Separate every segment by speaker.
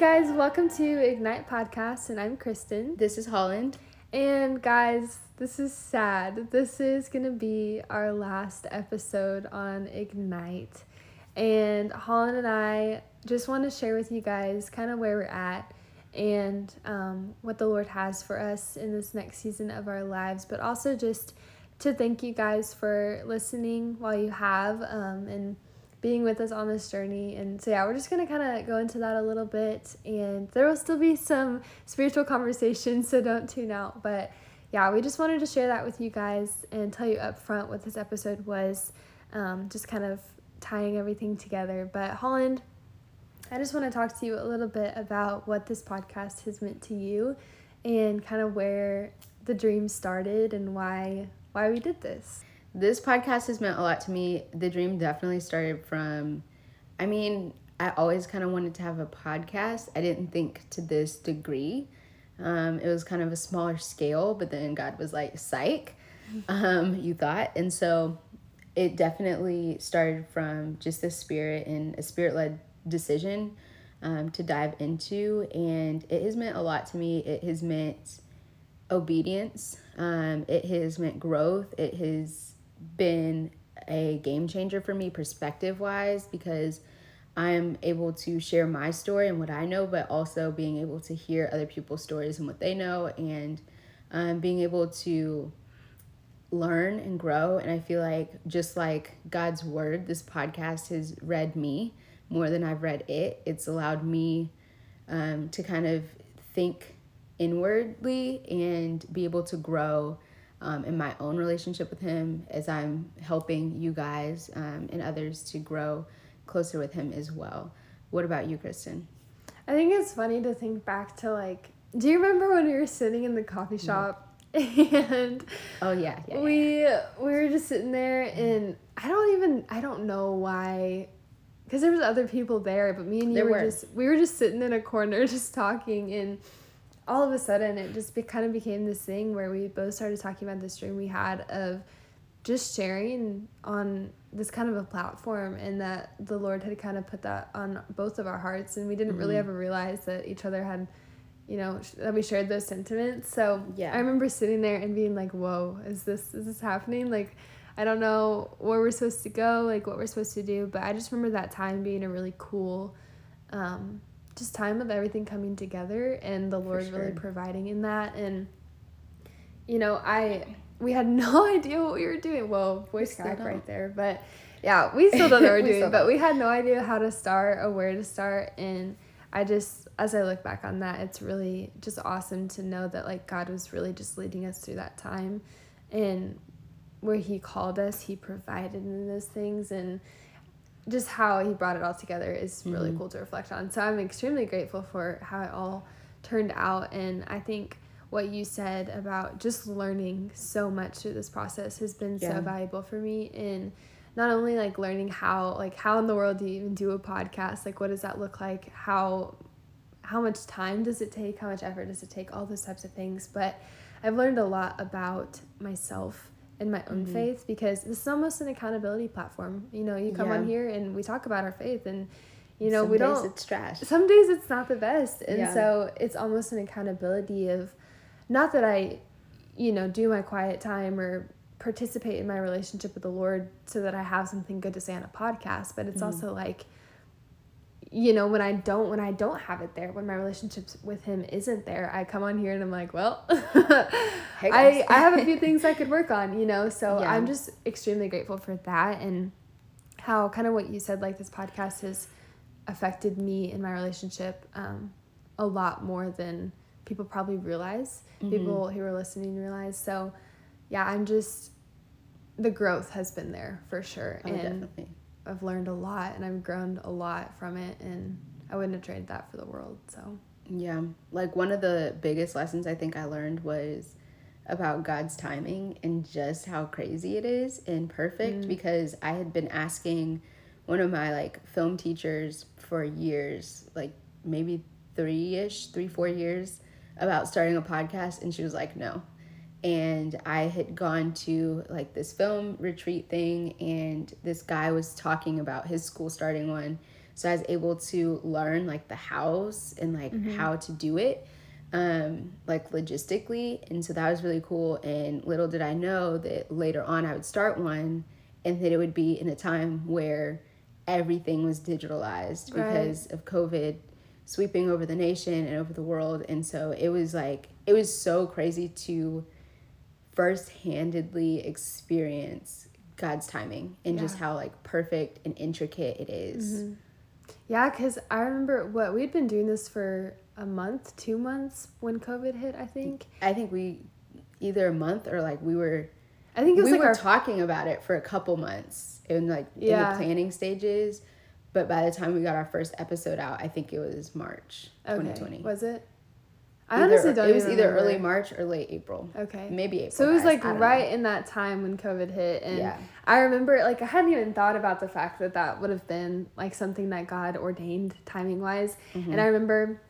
Speaker 1: guys, welcome to Ignite Podcast, and I'm Kristen.
Speaker 2: This is Holland.
Speaker 1: And guys, this is sad. This is going to be our last episode on Ignite. And Holland and I just want to share with you guys kind of where we're at and um, what the Lord has for us in this next season of our lives, but also just to thank you guys for listening while you have um, and being with us on this journey. And so, yeah, we're just going to kind of go into that a little bit. And there will still be some spiritual conversations, so don't tune out. But yeah, we just wanted to share that with you guys and tell you up front what this episode was, um, just kind of tying everything together. But, Holland, I just want to talk to you a little bit about what this podcast has meant to you and kind of where the dream started and why why we did this.
Speaker 2: This podcast has meant a lot to me. The dream definitely started from, I mean, I always kind of wanted to have a podcast. I didn't think to this degree. Um, it was kind of a smaller scale, but then God was like, psych, um, you thought. And so it definitely started from just the spirit and a spirit led decision um, to dive into. And it has meant a lot to me. It has meant obedience, um, it has meant growth. It has been a game changer for me, perspective wise, because I am able to share my story and what I know, but also being able to hear other people's stories and what they know, and um, being able to learn and grow. And I feel like just like God's word, this podcast has read me more than I've read it. It's allowed me um, to kind of think inwardly and be able to grow um, in my own relationship with Him as I'm helping you guys um, and others to grow closer with Him as well. What about you, Kristen?
Speaker 1: I think it's funny to think back to like, do you remember when we were sitting in the coffee shop? and
Speaker 2: oh yeah, yeah,
Speaker 1: we we were just sitting there and i don't even i don't know why because there was other people there but me and you
Speaker 2: There
Speaker 1: were,
Speaker 2: were.
Speaker 1: just we were just sitting in a corner just talking and all of a sudden it just be, kind of became this thing where we both started talking about this dream we had of just sharing on this kind of a platform and that the lord had kind of put that on both of our hearts and we didn't really
Speaker 2: Mhm.
Speaker 1: ever realize that each other had you know sh- that we shared those sentiments so
Speaker 2: Yeah.
Speaker 1: i remember sitting there and being like whoa is this is this happening like i don't know where we're supposed to go like what we're supposed to do but i just remember that time being a really cool um, just time of everything coming together and the lord really providing in that. And you know i we had no idea what we were doing. Whoa voice crack
Speaker 2: don't.
Speaker 1: right there but yeah we still don't know what we're
Speaker 2: We
Speaker 1: doing but we had no idea how to start or where to start. And i just as i look back on that it's really just awesome to know that like god was really just leading us through that time. And where he called us he provided in those things. And just how he brought it all together is really
Speaker 2: Mhm.
Speaker 1: cool to reflect on. So i'm extremely grateful for how it all turned out. And i think what you said about just learning so much through this process has been so valuable for me in not only like learning how like how in the world do you even do a podcast? Like what does that look like? How how much time does it take? How much effort does it take? All those types of things. But i've learned a lot about myself and my own
Speaker 2: Mhm.
Speaker 1: faith because this is almost an accountability platform you know you come on here and we talk about our faith and you know
Speaker 2: Some
Speaker 1: we
Speaker 2: days
Speaker 1: don't
Speaker 2: It's trash.
Speaker 1: some days it's not the best and
Speaker 2: Yeah.
Speaker 1: so it's almost an accountability of not that i you know do my quiet time or participate in my relationship with the lord so that i have something good to say on a podcast but it's
Speaker 2: Mhm.
Speaker 1: also like you know when i don't when i don't have it there when my relationships with him isn't there i come on here and i'm like well
Speaker 2: Hey,
Speaker 1: I. I have a few things i could work on you know so
Speaker 2: Yeah.
Speaker 1: i'm just extremely grateful for that and how kind of what you said like this podcast has affected me in my relationship um, a lot more than people probably realize
Speaker 2: Mhm.
Speaker 1: people who are listening realize so yeah i'm just the growth has been there for sure
Speaker 2: Oh,
Speaker 1: and
Speaker 2: definitely.
Speaker 1: I've learned a lot and i've grown a lot from it and i wouldn't have traded that for the world so
Speaker 2: Yeah. Like one of the biggest lessons I think I learned was about God's timing and just how crazy it is and perfect
Speaker 1: Mm.
Speaker 2: because I had been asking one of my like film teachers for years, like maybe three ish, three, four years about starting a podcast and she was like, no. And I had gone to like this film retreat thing and this guy was talking about his school starting one So I was able to learn like the house and like mm-hmm. how to do it um like logistically and so that was really cool and little did I know that later on I would start one and that it would be in a time where everything was digitalized right. because of COVID sweeping over the nation and over the world and so it was like it was so crazy to first-handedly experience God's timing and yeah. just how like perfect and intricate it is.
Speaker 1: Mm-hmm. Yeah, because I remember what we'd been doing this for a month, two months when COVID hit. I think.
Speaker 2: I think we either a month or like we were.
Speaker 1: I think it was
Speaker 2: we
Speaker 1: like
Speaker 2: were
Speaker 1: our...
Speaker 2: talking about it for a couple months in like yeah. in the planning stages, but by the time we got our first episode out, I think it was March okay. 2020.
Speaker 1: Was it?
Speaker 2: I honestly don't. It was either early March or late April.
Speaker 1: Okay.
Speaker 2: Maybe April.
Speaker 1: So it was
Speaker 2: guys.
Speaker 1: like right know. in that time when COVID hit, and yeah. I remember like I hadn't even thought about the fact that that would have been like something that God ordained timing wise, mm-hmm. and I remember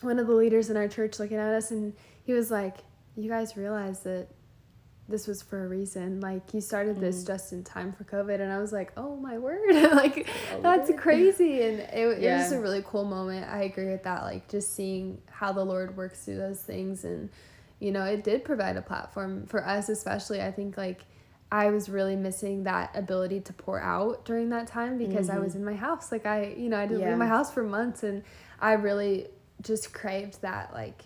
Speaker 1: one of the leaders in our church looking at us, and he was like, "You guys realize that this was for a reason. Like you started this mm-hmm. just in time for COVID, and I was like, oh my word, like oh, that's crazy, and it, yeah. it was just a really cool moment. I agree with that. Like just seeing how the Lord works through those things, and you know, it did provide a platform for us, especially. I think like I was really missing that ability to pour out during that time because mm-hmm. I was mm-hmm. in my house. Like I, you know, I didn't yeah. leave my house for months, and I really just craved that like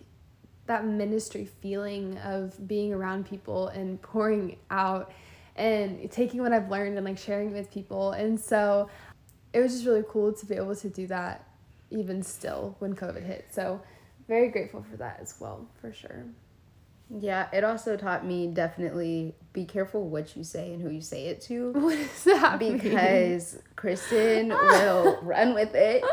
Speaker 1: that ministry feeling of being around people and pouring out and taking what I've learned and like sharing with people. And so it was just really cool to be able to do that even still when COVID hit. So very grateful for that as well, for sure.
Speaker 2: Yeah, it also taught me definitely be careful what you say and who you say it to.
Speaker 1: What does that
Speaker 2: Because mean? Kristen will run with it.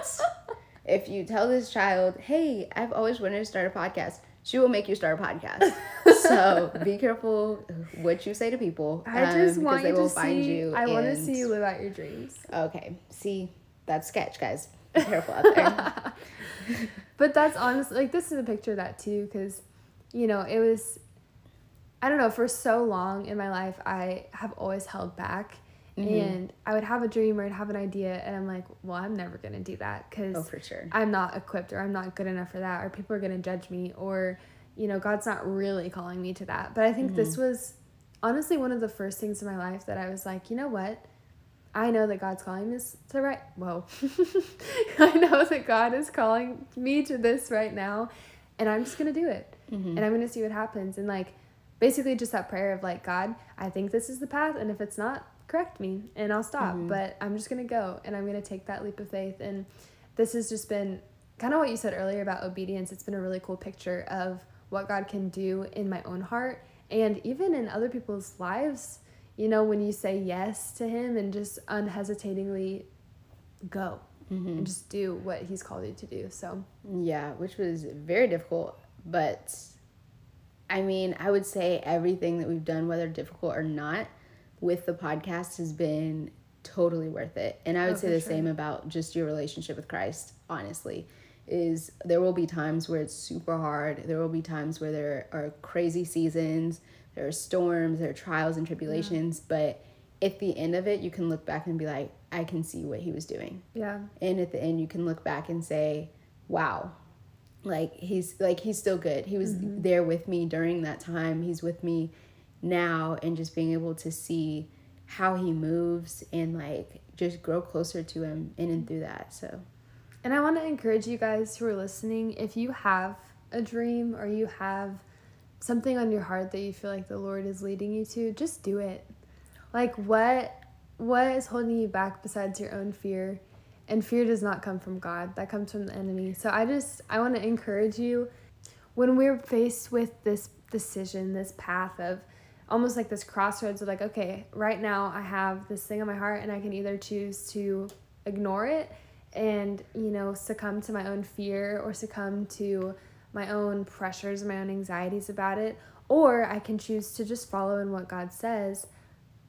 Speaker 2: If you tell this child, hey, I've always wanted to start a podcast, she will make you start a podcast. so be careful what you say to people.
Speaker 1: I just um, want you to see. You I want to see you live out your dreams.
Speaker 2: Okay. See, that's sketch, guys. Be careful out there.
Speaker 1: but that's honestly like this is a picture of that too, because you know it was. I don't know. For so long in my life, I have always held back. Mm-hmm. And I would have a dream or I'd have an idea, and I'm like, well, I'm never gonna do that because
Speaker 2: oh, for sure.
Speaker 1: I'm not equipped or I'm not good enough for that, or people are gonna judge me, or you know, God's not really calling me to that. But I think mm-hmm. this was honestly one of the first things in my life that I was like, you know what? I know that God's calling me to right. Whoa, I know that God is calling me to this right now, and I'm just gonna do it, mm-hmm. and I'm gonna see what happens. And like, basically, just that prayer of like, God, I think this is the path, and if it's not, correct me and I'll stop. Mm-hmm. But I'm just going to go and I'm going to take that leap of faith. And this has just been kind of what you said earlier about obedience. It's been a really cool picture of what God can do in my own heart and even in other people's lives. You know, when you say yes to Him and just unhesitatingly go mm-hmm. and just do what He's called you to do. So,
Speaker 2: yeah, which was very difficult. But I mean, I would say everything that we've done, whether difficult or not, with the podcast has been totally worth it. And I would oh, say the sure. same about just your relationship with Christ, honestly. Is there will be times where it's super hard. There will be times where there are crazy seasons, there are storms, there are trials and tribulations, yeah. but at the end of it, you can look back and be like, I can see what he was doing.
Speaker 1: Yeah.
Speaker 2: And at the end, you can look back and say, wow, like he's like he's still good. He was mm-hmm. there with me during that time. He's with me now and just being able to see how he moves and like just grow closer to him in and through that. So,
Speaker 1: and I want to encourage you guys who are listening if you have a dream or you have something on your heart that you feel like the Lord is leading you to, just do it. Like what what is holding you back besides your own fear? And fear does not come from God. That comes from the enemy. So I just I want to encourage you when we're faced with this decision, this path of almost like this crossroads of like, okay, right now I have this thing on my heart and I can either choose to ignore it and, you know, succumb to my own fear or succumb to my own pressures, my own anxieties about it, or I can choose to just follow in what God says.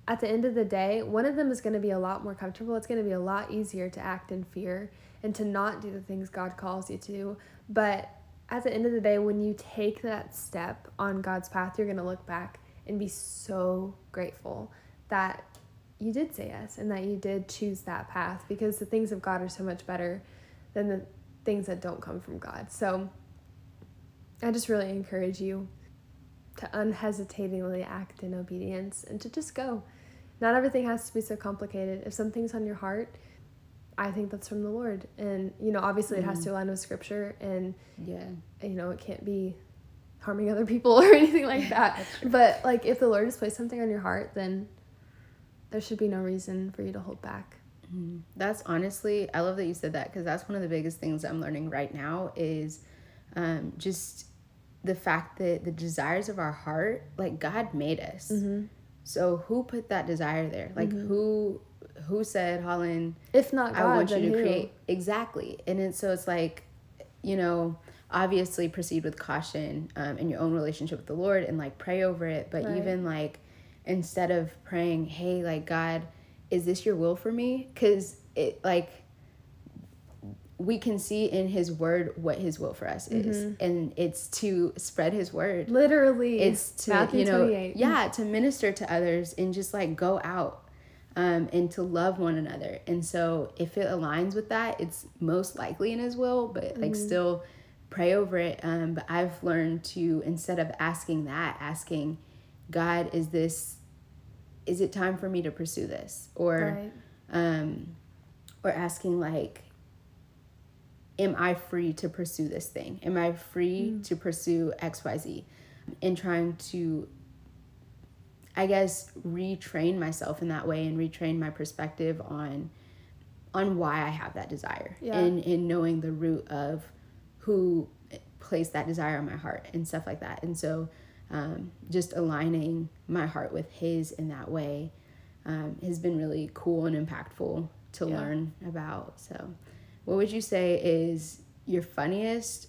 Speaker 1: At the end of the day, one of them is going to be a lot more comfortable. It's going to be a lot easier to act in fear and to not do the things God calls you to. But at the end of the day, when you take that step on God's path, you're going to look back and be so grateful that you did say yes and that you did choose that path because the things of God are so much better than the things that don't come from God. So I just really encourage you to unhesitatingly act in obedience and to just go. Not everything has to be so complicated. If something's on your heart, I think that's from the Lord. And, you know, obviously it has mm. to align with scripture and,
Speaker 2: Yeah.
Speaker 1: you know, it can't be harming other people or anything like that. But, like, if the Lord has placed something on your heart, then there should be no reason for you to hold back.
Speaker 2: Mhm. That's honestly, I love that you said that because that's one of the biggest things I'm learning right now is um, just the fact that the desires of our heart, like God made us.
Speaker 1: Mm-hmm.
Speaker 2: So who put that desire there? Like who who said Holland?
Speaker 1: If not God,
Speaker 2: I want you
Speaker 1: then
Speaker 2: to
Speaker 1: who?
Speaker 2: create exactly, and it's so it's like, you know, obviously proceed with caution um, in your own relationship with the Lord and like pray over it. But
Speaker 1: Right.
Speaker 2: even like instead of praying, hey, like God, is this your will for me? Because it like we can see in His Word what His will for us is,
Speaker 1: Mm-hmm.
Speaker 2: and it's to spread His word
Speaker 1: Literally.
Speaker 2: it's to
Speaker 1: Matthew
Speaker 2: you know yeah to minister to others and just like go out um, and to love one another and so if it aligns with that it's most likely in his will but like
Speaker 1: Mm-hmm.
Speaker 2: still pray over it um, but i've learned to instead of asking that asking god is this is it time for me to pursue this or
Speaker 1: Right.
Speaker 2: um, or asking like am i free to pursue this thing am i free to pursue xyz and trying to i guess retrain myself in that way and retrain my perspective on on why i have that desire
Speaker 1: Yeah.
Speaker 2: and and knowing the root of who placed that desire on my heart and stuff like that and so um, just aligning my heart with his in that way um, has been really cool and impactful to
Speaker 1: Yeah.
Speaker 2: learn about. So, what would you say is your funniest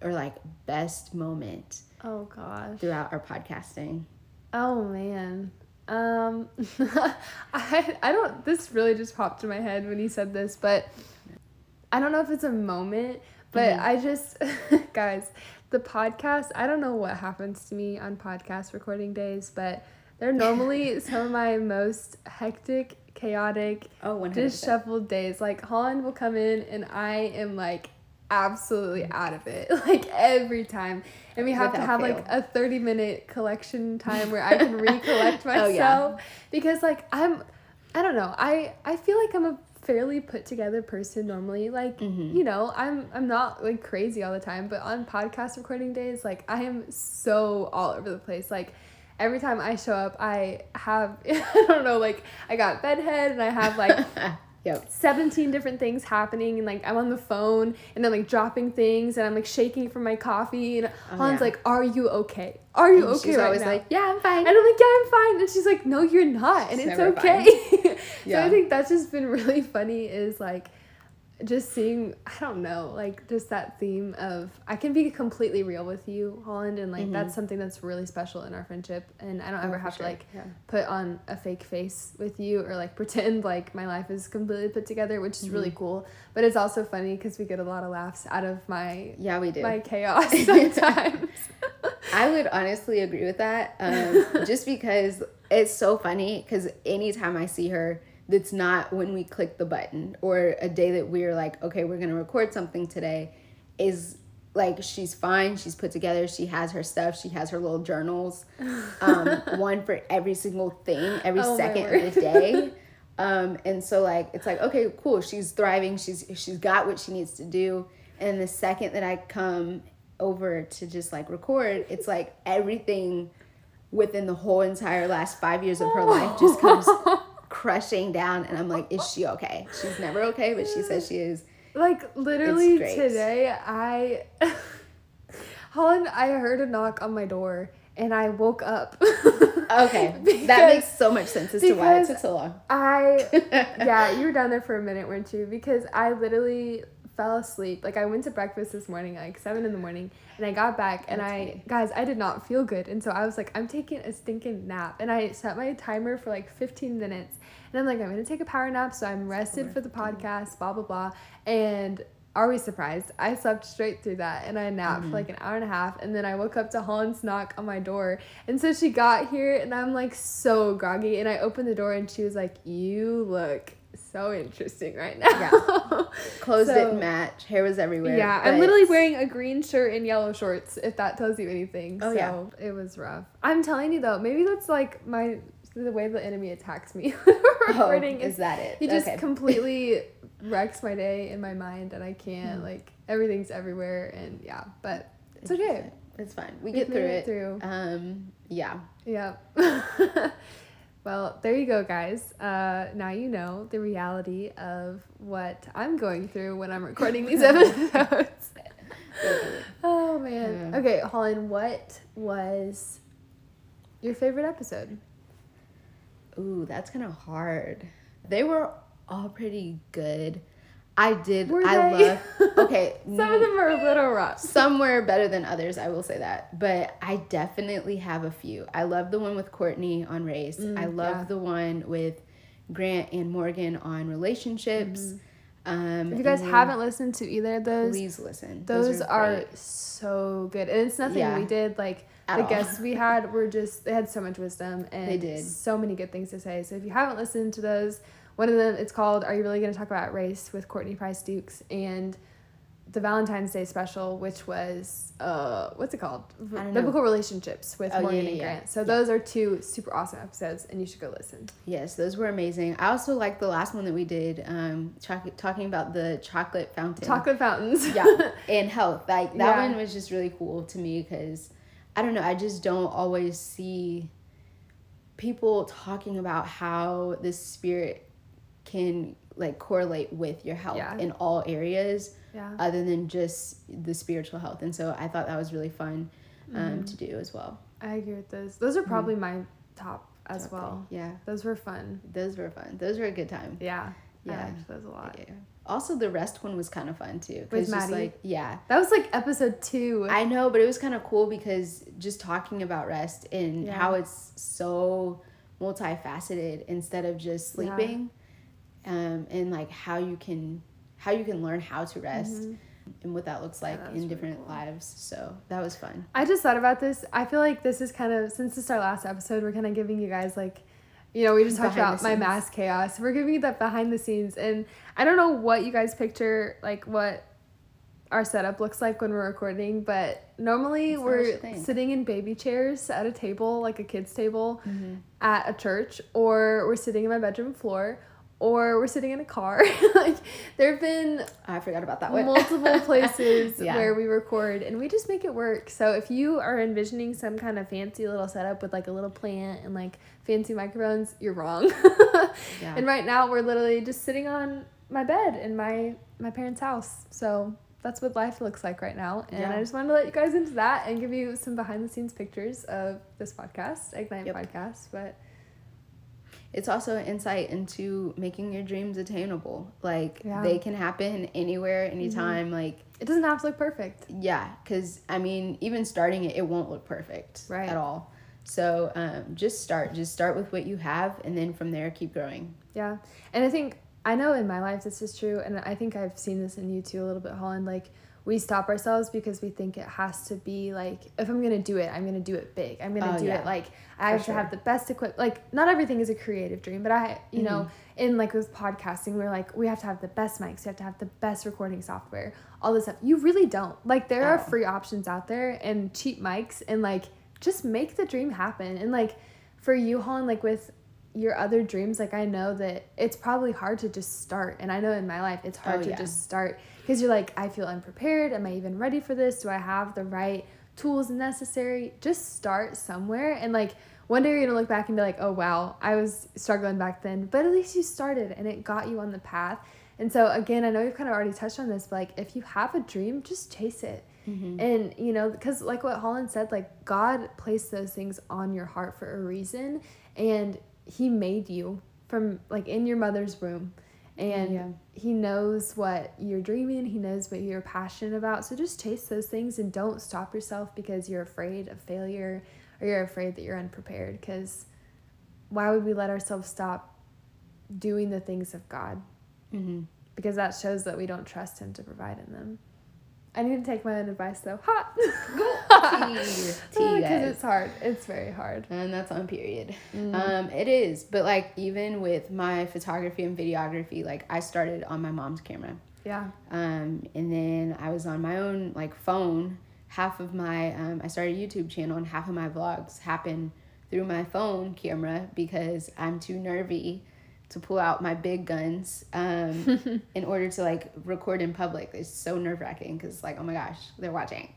Speaker 2: or like best moment
Speaker 1: Oh, gosh.
Speaker 2: throughout our podcasting?
Speaker 1: Oh man. Um I I don't this really just popped in my head when he said this, but I don't know if it's a moment, but
Speaker 2: Mhm.
Speaker 1: I just guys, the podcast, I don't know what happens to me on podcast recording days, but they're normally some of my most hectic, chaotic,
Speaker 2: Oh,
Speaker 1: disheveled days. Like Holland will come in and I am like absolutely out of it like every time and we have to have
Speaker 2: fail.
Speaker 1: like a 30 minute collection time where i can recollect
Speaker 2: Oh,
Speaker 1: myself
Speaker 2: yeah.
Speaker 1: because like i'm i don't know i i feel like i'm a fairly put together person normally like
Speaker 2: Mhm.
Speaker 1: you know i'm i'm not like crazy all the time but on podcast recording days like i am so all over the place like every time i show up i have i don't know like i got bedhead and i have like
Speaker 2: yep.
Speaker 1: 17 different things happening and like I'm on the phone and I'm like dropping things and I'm like shaking from my coffee and
Speaker 2: Oh,
Speaker 1: Han's
Speaker 2: yeah.
Speaker 1: like, Are you okay? Are you
Speaker 2: And
Speaker 1: okay
Speaker 2: she's
Speaker 1: right
Speaker 2: always
Speaker 1: now?
Speaker 2: like, yeah, I'm fine.
Speaker 1: and I'm like, Yeah, I'm fine. And she's like, No, you're not. And
Speaker 2: She's
Speaker 1: it's
Speaker 2: never
Speaker 1: okay. so I think that's just been really funny is like just seeing I don't know, like just that theme of I can be completely real with you, Holland, and like that's something that's really special in our friendship and I don't ever
Speaker 2: Mm-hmm. Oh,
Speaker 1: have
Speaker 2: sure.
Speaker 1: to like
Speaker 2: yeah.
Speaker 1: put on a fake face with you or like pretend like my life is completely put together, which is really cool. But it's also funny because we get a lot of laughs out of my
Speaker 2: Yeah, we do.
Speaker 1: my chaos sometimes.
Speaker 2: I would honestly agree with that. Um, just because it's so funny. Because anytime I see her, that's not when we click the button or a day that we're like, okay, we're gonna record something today, is like she's fine. She's put together. She has her stuff. She has her little journals, um, one for every single thing, every
Speaker 1: Oh,
Speaker 2: second of the day. Um, and so like it's like okay, cool. She's thriving. She's she's got what she needs to do. And the second that I come over to just like record, it's like everything within the whole entire last five years of her life just comes crushing down. And I'm like, is she okay? She's never okay, but she says she is.
Speaker 1: like literally today, I Holland, I heard a knock on my door and I woke up.
Speaker 2: Okay,
Speaker 1: Because-
Speaker 2: that makes so much sense as to why it took so long.
Speaker 1: I yeah, you were down there for a minute, weren't you? Because I literally fell asleep. Like I went to breakfast this morning, like seven in the morning, and I got back and
Speaker 2: That's
Speaker 1: I
Speaker 2: funny.
Speaker 1: guys, I did not feel good, and so I was like, I'm taking a stinking nap, and I set my timer for like 15 minutes, and I'm like, I'm gonna take a power nap, so I'm rested for the podcast, blah blah blah, and are we surprised? I slept straight through that and I napped
Speaker 2: Mm-hmm.
Speaker 1: for like an hour and a half and then I woke up to Holland's knock on my door. And so she got here and I'm like so groggy and I opened the door and she was like, You look so interesting right now.
Speaker 2: Yeah. Clothes
Speaker 1: So-
Speaker 2: didn't match. Hair was everywhere.
Speaker 1: Yeah, I'm literally wearing a green shirt and yellow shorts, if that tells you anything.
Speaker 2: Oh,
Speaker 1: so
Speaker 2: yeah.
Speaker 1: it was rough. I'm telling you though, maybe that's like my the way the enemy attacks me
Speaker 2: Oh,
Speaker 1: recording
Speaker 2: is that it?
Speaker 1: he just completely wrecks my day in my mind and I can't like everything's everywhere and yeah, but it's okay.
Speaker 2: It's fine. We
Speaker 1: We've
Speaker 2: get through it.
Speaker 1: through.
Speaker 2: Um, yeah.
Speaker 1: Yeah. Well, there you go, guys. Uh, now you know the reality of what I'm going through when I'm recording these episodes. oh man.
Speaker 2: Yeah.
Speaker 1: Okay, Holland, what was your favorite episode?
Speaker 2: Ooh, that's kind of hard. They were all pretty good. I did.
Speaker 1: Were
Speaker 2: I
Speaker 1: they?
Speaker 2: love. Okay,
Speaker 1: Some of them are a little rough.
Speaker 2: some were better than others. I will say that, but I definitely have a few. I love the one with Courtney on race. I love
Speaker 1: Mm, yeah.
Speaker 2: the one with Grant and Morgan on relationships. Um,
Speaker 1: Mm-hmm. If you guys haven't listened to either of those,
Speaker 2: please listen.
Speaker 1: those, are,
Speaker 2: great.
Speaker 1: so good. And it's nothing
Speaker 2: Yeah.
Speaker 1: we did like the
Speaker 2: all.
Speaker 1: guests we had were just they had so much wisdom and
Speaker 2: They did.
Speaker 1: so many good things to say. So if you haven't listened to those, one of them it's called Are You Really Gonna Talk About Race with Courtney Price Dukes and the Valentine's Day special, which was uh what's it called?
Speaker 2: I don't know.
Speaker 1: Biblical relationships with
Speaker 2: Oh,
Speaker 1: Morgan
Speaker 2: yeah,
Speaker 1: and
Speaker 2: yeah.
Speaker 1: Grant. So
Speaker 2: Yeah.
Speaker 1: those are two super awesome episodes and you should go listen.
Speaker 2: Yes, those were amazing. I also like the last one that we did, um, choc- talking about the chocolate fountain.
Speaker 1: Chocolate fountains.
Speaker 2: yeah, and health. Like that one was just really cool to me because I don't know. I just don't always see people talking about how the spirit can like correlate with your health
Speaker 1: Yeah.
Speaker 2: in all areas
Speaker 1: yeah.
Speaker 2: other than just the spiritual health. And so I thought that was really fun um,
Speaker 1: Mm-hmm.
Speaker 2: to do as well.
Speaker 1: I agree with those. Those are probably my top as
Speaker 2: Chocolate.
Speaker 1: well.
Speaker 2: Yeah,
Speaker 1: Those were fun.
Speaker 2: those were fun. Those were a good time.
Speaker 1: Yeah.
Speaker 2: Yeah.
Speaker 1: those a lot.
Speaker 2: Yeah. Also, the rest one was kind of fun too
Speaker 1: With
Speaker 2: just
Speaker 1: Maddie?
Speaker 2: like yeah,
Speaker 1: That was like episode two.
Speaker 2: I know, but it was kind of cool because just talking about rest and
Speaker 1: Yeah.
Speaker 2: how it's so multifaceted instead of just sleeping, um, and like how you can how you can learn how to rest and what that looks like
Speaker 1: Mm-hmm. that
Speaker 2: in different
Speaker 1: cool.
Speaker 2: lives. So that was fun.
Speaker 1: I just thought about this. I feel like this is kind of since this is our last episode, we're kind of giving you guys like, you know, we just talked
Speaker 2: Behind
Speaker 1: about my mass chaos. We're giving you that behind the scenes, and I don't know what you guys picture like what our setup looks like when we're recording, but normally
Speaker 2: That's
Speaker 1: we're sitting in baby chairs at a table, like a kid's table,
Speaker 2: Mm-hmm.
Speaker 1: at a church, or we're sitting in my bedroom floor. Or we're sitting in a car. like there have been
Speaker 2: I forgot about that one.
Speaker 1: multiple places
Speaker 2: Yeah.
Speaker 1: where we record and we just make it work. So if you are envisioning some kind of fancy little setup with like a little plant and like fancy microphones, you're wrong.
Speaker 2: Yeah.
Speaker 1: And right now we're literally just sitting on my bed in my my parents' house. So that's what life looks like right now. And
Speaker 2: Yeah.
Speaker 1: I just wanted to let you guys into that and give you some behind the scenes pictures of this podcast, Ignite
Speaker 2: Yep.
Speaker 1: podcast. But
Speaker 2: it's also an insight into making your dreams attainable. Like
Speaker 1: Yeah.
Speaker 2: they can happen anywhere, anytime. Like
Speaker 1: it doesn't have to look perfect.
Speaker 2: Yeah, because I mean, even starting it, it won't look perfect
Speaker 1: Right.
Speaker 2: at all. So um, just start. Just start with what you have, and then from there, keep growing.
Speaker 1: Yeah. And I think I know in my life this is true and I think I've seen this in you too a little bit, Holland. Like we stop ourselves because we think it has to be like if I'm gonna do it, I'm gonna do it big. I'm gonna
Speaker 2: Oh,
Speaker 1: do
Speaker 2: yeah.
Speaker 1: it like I
Speaker 2: For
Speaker 1: have to have the best equip like not everything is a creative dream, but I you know,
Speaker 2: Mm-hmm.
Speaker 1: in like with podcasting, we're like, we have to have the best mics, we have to have the best recording software, all this stuff. You really don't. Like there are
Speaker 2: Oh.
Speaker 1: free options out there and cheap mics and like just make the dream happen. And like for you, Holland, like with your other dreams, like I know that it's probably hard to just start. And I know in my life, it's oh, hard
Speaker 2: Oh,
Speaker 1: to
Speaker 2: yeah.
Speaker 1: just start because you're like, I feel unprepared. Am I even ready for this? Do I have the right tools necessary? Just start somewhere. And like one day you're going to look back and be like, oh, wow, I was struggling back then. But at least you started and it got you on the path. And so, again, I know you've kind of already touched on this, but like if you have a dream, just chase it. Mm-hmm. And, you know, because like what Holland said, like God placed those things on your heart for a reason. And He made you from like in your mother's womb. And
Speaker 2: Yeah.
Speaker 1: He knows what you're dreaming, He knows what you're passionate about. So just chase those things and don't stop yourself because you're afraid of failure or you're afraid that you're unprepared. Because why would we let ourselves stop doing the things of God?
Speaker 2: Mm-hmm.
Speaker 1: because that shows that we don't trust him to provide in them. I need to take my own advice though. Ha! Because it's hard. It's very hard.
Speaker 2: And that's on period. Mm. Um, it is. But like even with my photography and videography, like I started on my mom's camera.
Speaker 1: Yeah.
Speaker 2: Um, and then I was on my own like phone. Half of my um, I started a YouTube channel and half of my vlogs happen through my phone camera because I'm too nervy to pull out my big guns um, in order to like record in public. It's so nerve wracking because like oh my gosh they're watching.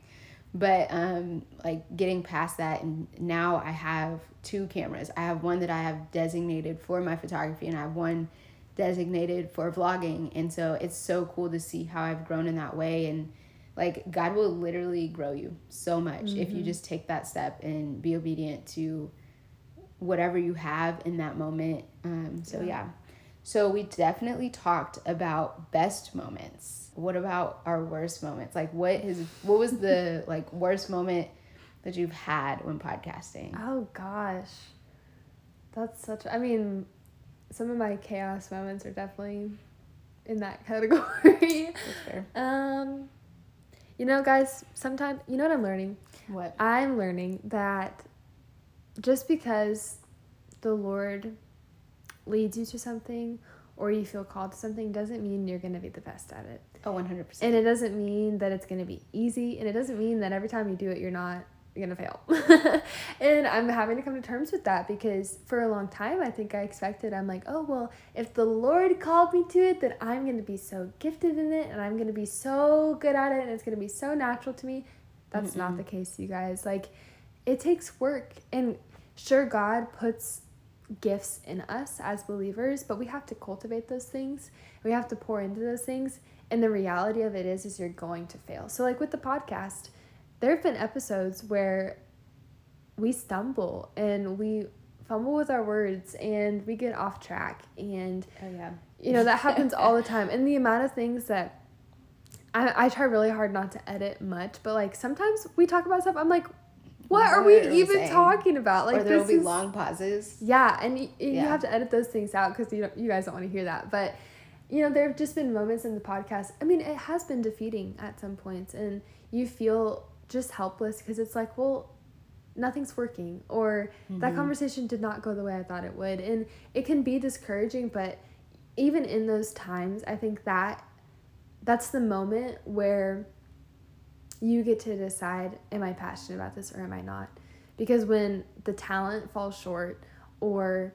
Speaker 2: But um, like getting past that and now I have two cameras. I have one that I have designated for my photography and I have one designated for vlogging and so it's so cool to see how I've grown in that way and like God will literally grow you so much mm-hmm. if you mm-hmm. just take that step and be obedient to whatever you have in that moment. Um, so yeah. yeah. So we definitely talked about best moments. What about our worst moments? Like what is what was the like worst moment that you've had when podcasting?
Speaker 1: Oh gosh. That's such I mean some of my chaos moments are definitely in that category. That's fair. Um you know guys, sometimes you know what I'm learning?
Speaker 2: What?
Speaker 1: I'm learning that just because the Lord leads you to something or you feel called to something doesn't mean you're going to be the best at it.
Speaker 2: Oh, 100%.
Speaker 1: And it doesn't mean that it's going to be easy. And it doesn't mean that every time you do it, you're not going to fail. and I'm having to come to terms with that because for a long time, I think I expected, I'm like, oh, well, if the Lord called me to it, then I'm going to be so gifted in it and I'm going to be so good at it and it's going to be so natural to me. That's mm not the case, you guys. Like, it takes work. And sure, God puts gifts in us as believers, but we have to cultivate those things. We have to pour into those things. And the reality of it is is you're going to fail. So like with the podcast, there have been episodes where we stumble and we fumble with our words and we get off track and
Speaker 2: oh yeah
Speaker 1: you know that happens all the time and the amount of things that I, I try really hard not to edit much but like sometimes we talk about stuff i'm like what, are we even saying? talking about?
Speaker 2: Like or there will be is, long pauses.
Speaker 1: Yeah, and you, you have to edit those things out because you don't, you guys don't want to hear that. But you know, there have just been moments in the podcast. I mean, it has been defeating at some points, and you feel just helpless because it's like, well, nothing's working, or mm-hmm. that conversation did not go the way I thought it would, and it can be discouraging. But even in those times, I think that that's the moment where you get to decide am I passionate about this or am I not? Because when the talent falls short or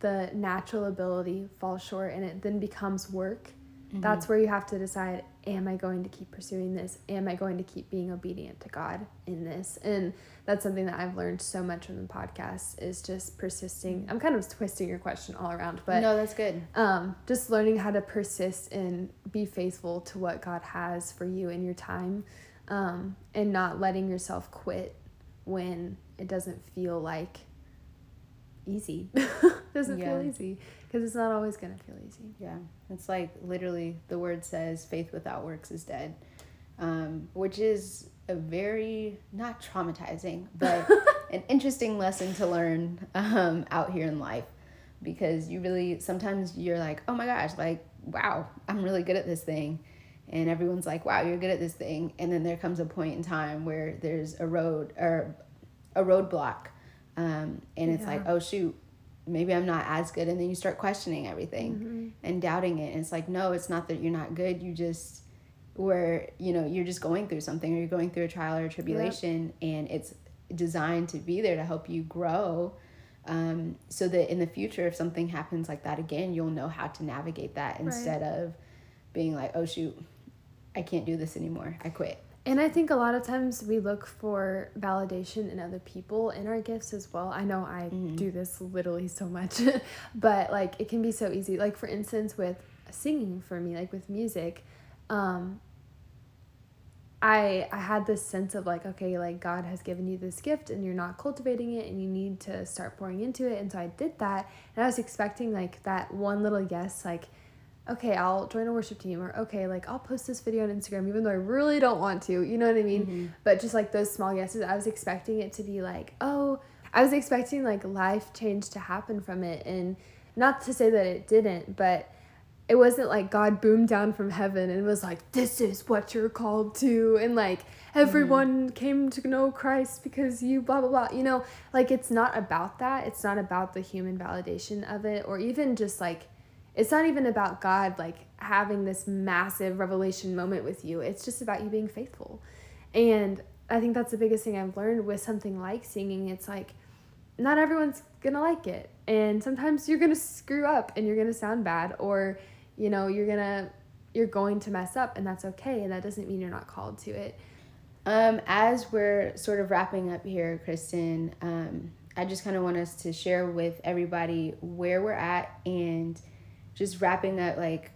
Speaker 1: the natural ability falls short and it then becomes work, mm-hmm. that's where you have to decide am I going to keep pursuing this? Am I going to keep being obedient to God in this? And that's something that I've learned so much from the podcast is just persisting. Mm-hmm. I'm kind of twisting your question all around, but
Speaker 2: No, that's good.
Speaker 1: Um just learning how to persist and be faithful to what God has for you in your time um, and not letting yourself quit when it doesn't feel like easy. doesn't yeah. feel easy because it's not always going to feel easy.
Speaker 2: Yeah. It's like literally the word says faith without works is dead, um, which is a very, not traumatizing, but an interesting lesson to learn um, out here in life because you really, sometimes you're like, oh my gosh, like, wow, I'm really good at this thing and everyone's like, wow, you're good at this thing. And then there comes a point in time where there's a road or a roadblock. Um, and it's yeah. like, oh, shoot, maybe I'm not as good. And then you start questioning everything mm-hmm. and doubting it. And it's like, no, it's not that you're not good. You just, where, you know, you're just going through something or you're going through a trial or a tribulation yep. and it's designed to be there to help you grow. Um, so that in the future, if something happens like that again, you'll know how to navigate that instead right. of being like, oh, shoot, I can't do this anymore. I quit.
Speaker 1: And I think a lot of times we look for validation in other people in our gifts as well. I know I mm-hmm. do this literally so much, but like it can be so easy. Like for instance with singing for me, like with music, um I I had this sense of like okay, like God has given you this gift and you're not cultivating it and you need to start pouring into it. And so I did that and I was expecting like that one little yes like okay, I'll join a worship team or okay, like I'll post this video on Instagram even though I really don't want to. You know what I mean? Mm-hmm. But just like those small yeses, I was expecting it to be like, oh, I was expecting like life change to happen from it and not to say that it didn't, but it wasn't like God boomed down from heaven and was like, this is what you're called to. And like, everyone mm-hmm. came to know Christ because you blah, blah, blah. You know, like, it's not about that. It's not about the human validation of it or even just like, it's not even about God like having this massive revelation moment with you. It's just about you being faithful. And I think that's the biggest thing I've learned with something like singing. It's like, not everyone's gonna like it. And sometimes you're gonna screw up and you're gonna sound bad or you know you're gonna you're going to mess up and that's okay and that doesn't mean you're not called to it
Speaker 2: um, as we're sort of wrapping up here kristen um, i just kind of want us to share with everybody where we're at and just wrapping up like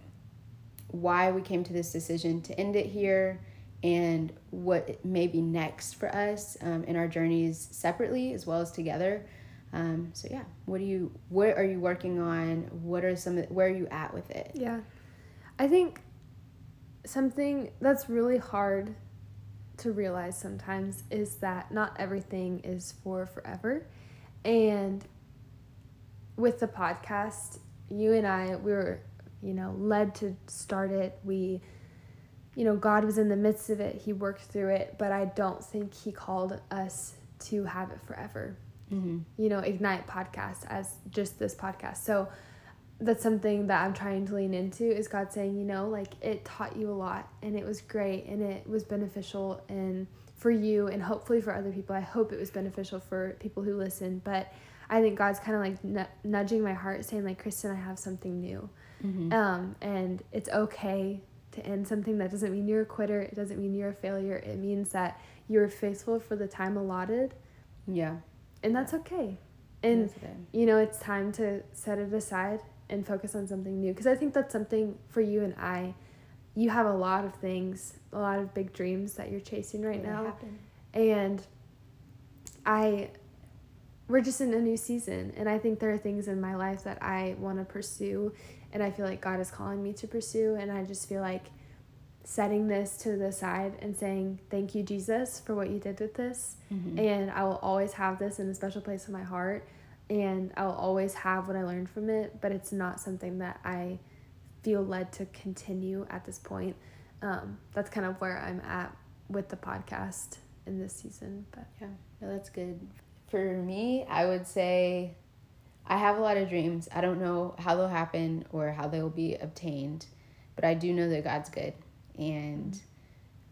Speaker 2: why we came to this decision to end it here and what may be next for us um, in our journeys separately as well as together um, so yeah, what do you what are you working on? What are some where are you at with it?
Speaker 1: Yeah. I think something that's really hard to realize sometimes is that not everything is for forever. And with the podcast, you and I we were, you know, led to start it. We you know, God was in the midst of it. He worked through it, but I don't think he called us to have it forever mm-hmm. you know, Ignite podcast as just this podcast. So that's something that I'm trying to lean into is God saying, you know, like it taught you a lot and it was great and it was beneficial and for you and hopefully for other people. I hope it was beneficial for people who listen, but I think God's kind of like n- nudging my heart saying like, Kristen, I have something new. Mm-hmm. Um, and it's okay to end something. That doesn't mean you're a quitter. It doesn't mean you're a failure. It means that you're faithful for the time allotted.
Speaker 2: Yeah
Speaker 1: and that's okay and you know it's time to set it aside and focus on something new because i think that's something for you and i you have a lot of things a lot of big dreams that you're chasing right now happen. and i we're just in a new season and i think there are things in my life that i want to pursue and i feel like god is calling me to pursue and i just feel like setting this to the side and saying, Thank you, Jesus, for what you did with this. Mm-hmm. And I will always have this in a special place in my heart. And I will always have what I learned from it, but it's not something that I feel led to continue at this point. Um, that's kind of where I'm at with the podcast in this season. But
Speaker 2: yeah, no, that's good. For me, I would say I have a lot of dreams. I don't know how they'll happen or how they will be obtained, but I do know that God's good and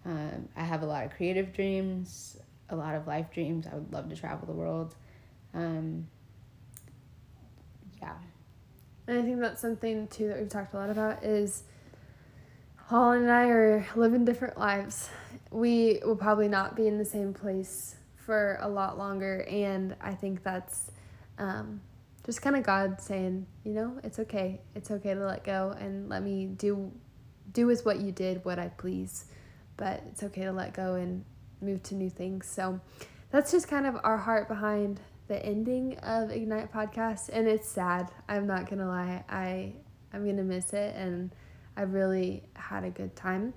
Speaker 2: um, I have a lot of creative dreams, a lot of life dreams. I would love to travel the world. Um, yeah.
Speaker 1: And I think that's something too that we've talked a lot about is Holland and I are living different lives. We will probably not be in the same place for a lot longer, and I think that's um, just kind of God saying, you know, it's okay. It's okay to let go and let me do do as what you did what I please, but it's okay to let go and move to new things. So that's just kind of our heart behind the ending of Ignite podcast and it's sad. I'm not going to lie. I I'm going to miss it and I really had a good time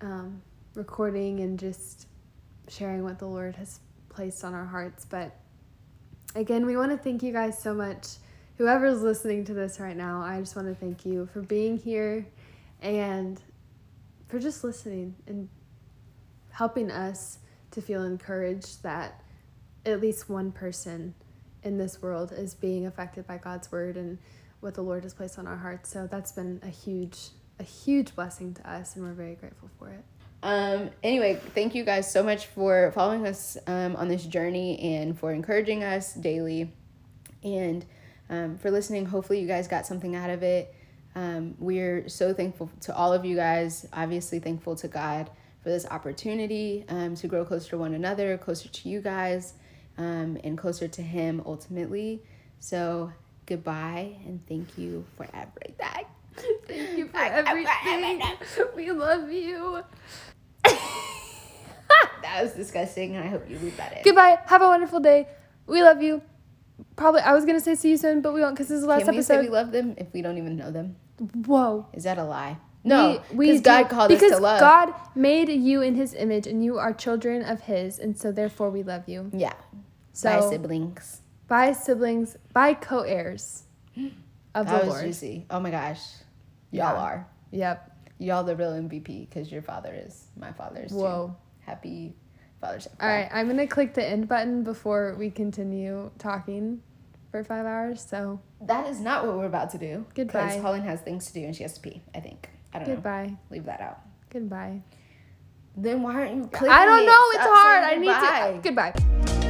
Speaker 1: um, recording and just sharing what the Lord has placed on our hearts. But again, we want to thank you guys so much. Whoever's listening to this right now, I just want to thank you for being here and for just listening and helping us to feel encouraged that at least one person in this world is being affected by God's word and what the Lord has placed on our hearts. So that's been a huge, a huge blessing to us, and we're very grateful for it.
Speaker 2: Um, anyway, thank you guys so much for following us um, on this journey and for encouraging us daily and um, for listening. Hopefully, you guys got something out of it. Um, we're so thankful to all of you guys, obviously, thankful to God for this opportunity um, to grow closer to one another, closer to you guys, um, and closer to Him ultimately. So, goodbye and thank you for everything.
Speaker 1: Thank you for everything. we love you.
Speaker 2: that was disgusting, and I hope you leave that in.
Speaker 1: Goodbye. Have a wonderful day. We love you. Probably, I was gonna say see you soon, but we won't because this is the last
Speaker 2: Can we
Speaker 1: episode.
Speaker 2: Say we love them if we don't even know them.
Speaker 1: Whoa.
Speaker 2: Is that a lie? No,
Speaker 1: we, we God called us to love. God made you in His image, and you are children of His, and so therefore we love you.
Speaker 2: Yeah. So by siblings.
Speaker 1: By siblings. By co-heirs
Speaker 2: of that the Lord. Juicy. Oh my gosh. Y'all
Speaker 1: Yeah.
Speaker 2: are.
Speaker 1: Yep.
Speaker 2: Y'all the real MVP because your father is. My father's. is. too.
Speaker 1: Whoa.
Speaker 2: Happy Father's Day.
Speaker 1: All right, I'm gonna click the end button before we continue talking for five hours. So
Speaker 2: That is not what we're about to do.
Speaker 1: Goodbye.
Speaker 2: Because Holland has things to do and she has to pee. I think. I don't know.
Speaker 1: goodbye.
Speaker 2: Leave that out.
Speaker 1: Goodbye.
Speaker 2: Then why aren't you clicking
Speaker 1: I don't know. It's hard. I need to. Goodbye.